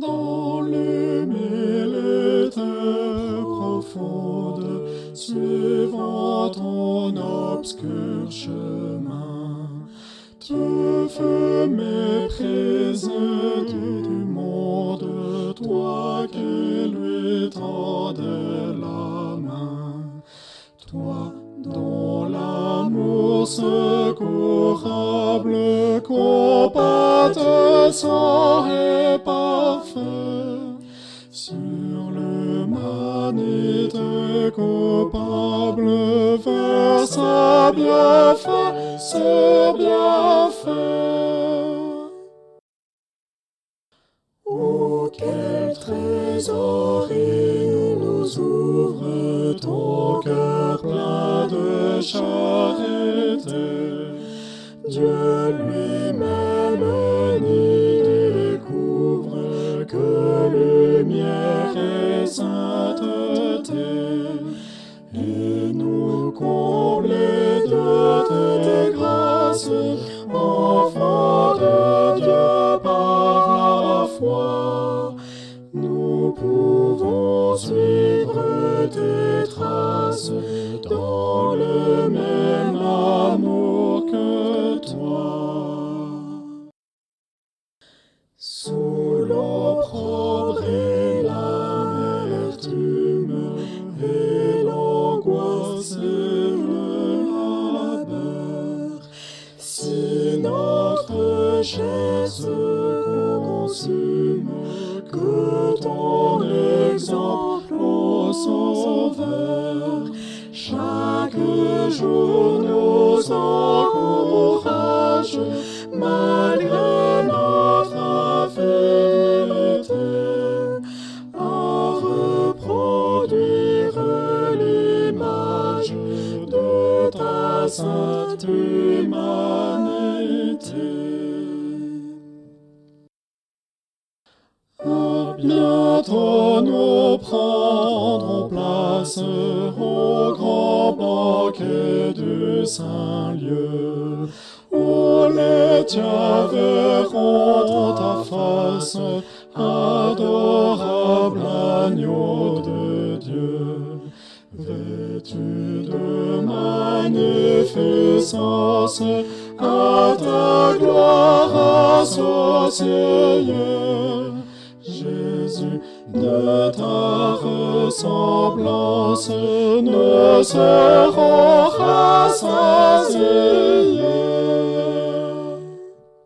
dans les mêlées terres profondes, suivant ton obscur chemin. Tu fus méprisé du monde, toi qui lui tendais la main, toi dont l'amour secourable compatissant et parfait sur le manite coupable versa bienfait sur bienfait. Oh, quel trésor il nous ouvre ton cœur plein de charité. Dieu lui-même n'y découvre que lumière et sainteté. Et nous combler de tes grâces, enfants de Dieu par la foi, nous pouvons suivre notre chair se consume, que ton exemple, ô Sauveur, chaque jour nous encourage, malgré notre infirmité, à reproduire l'image de ta sainte humanité. Bientôt nous prendrons place au grand banquet du Saint-Lieu, où les tiens verront ta face, adorable agneau de Dieu. Vêtu de magnificence, à ta gloire associée. Jésus, de ta ressemblance ne seront rassasiés.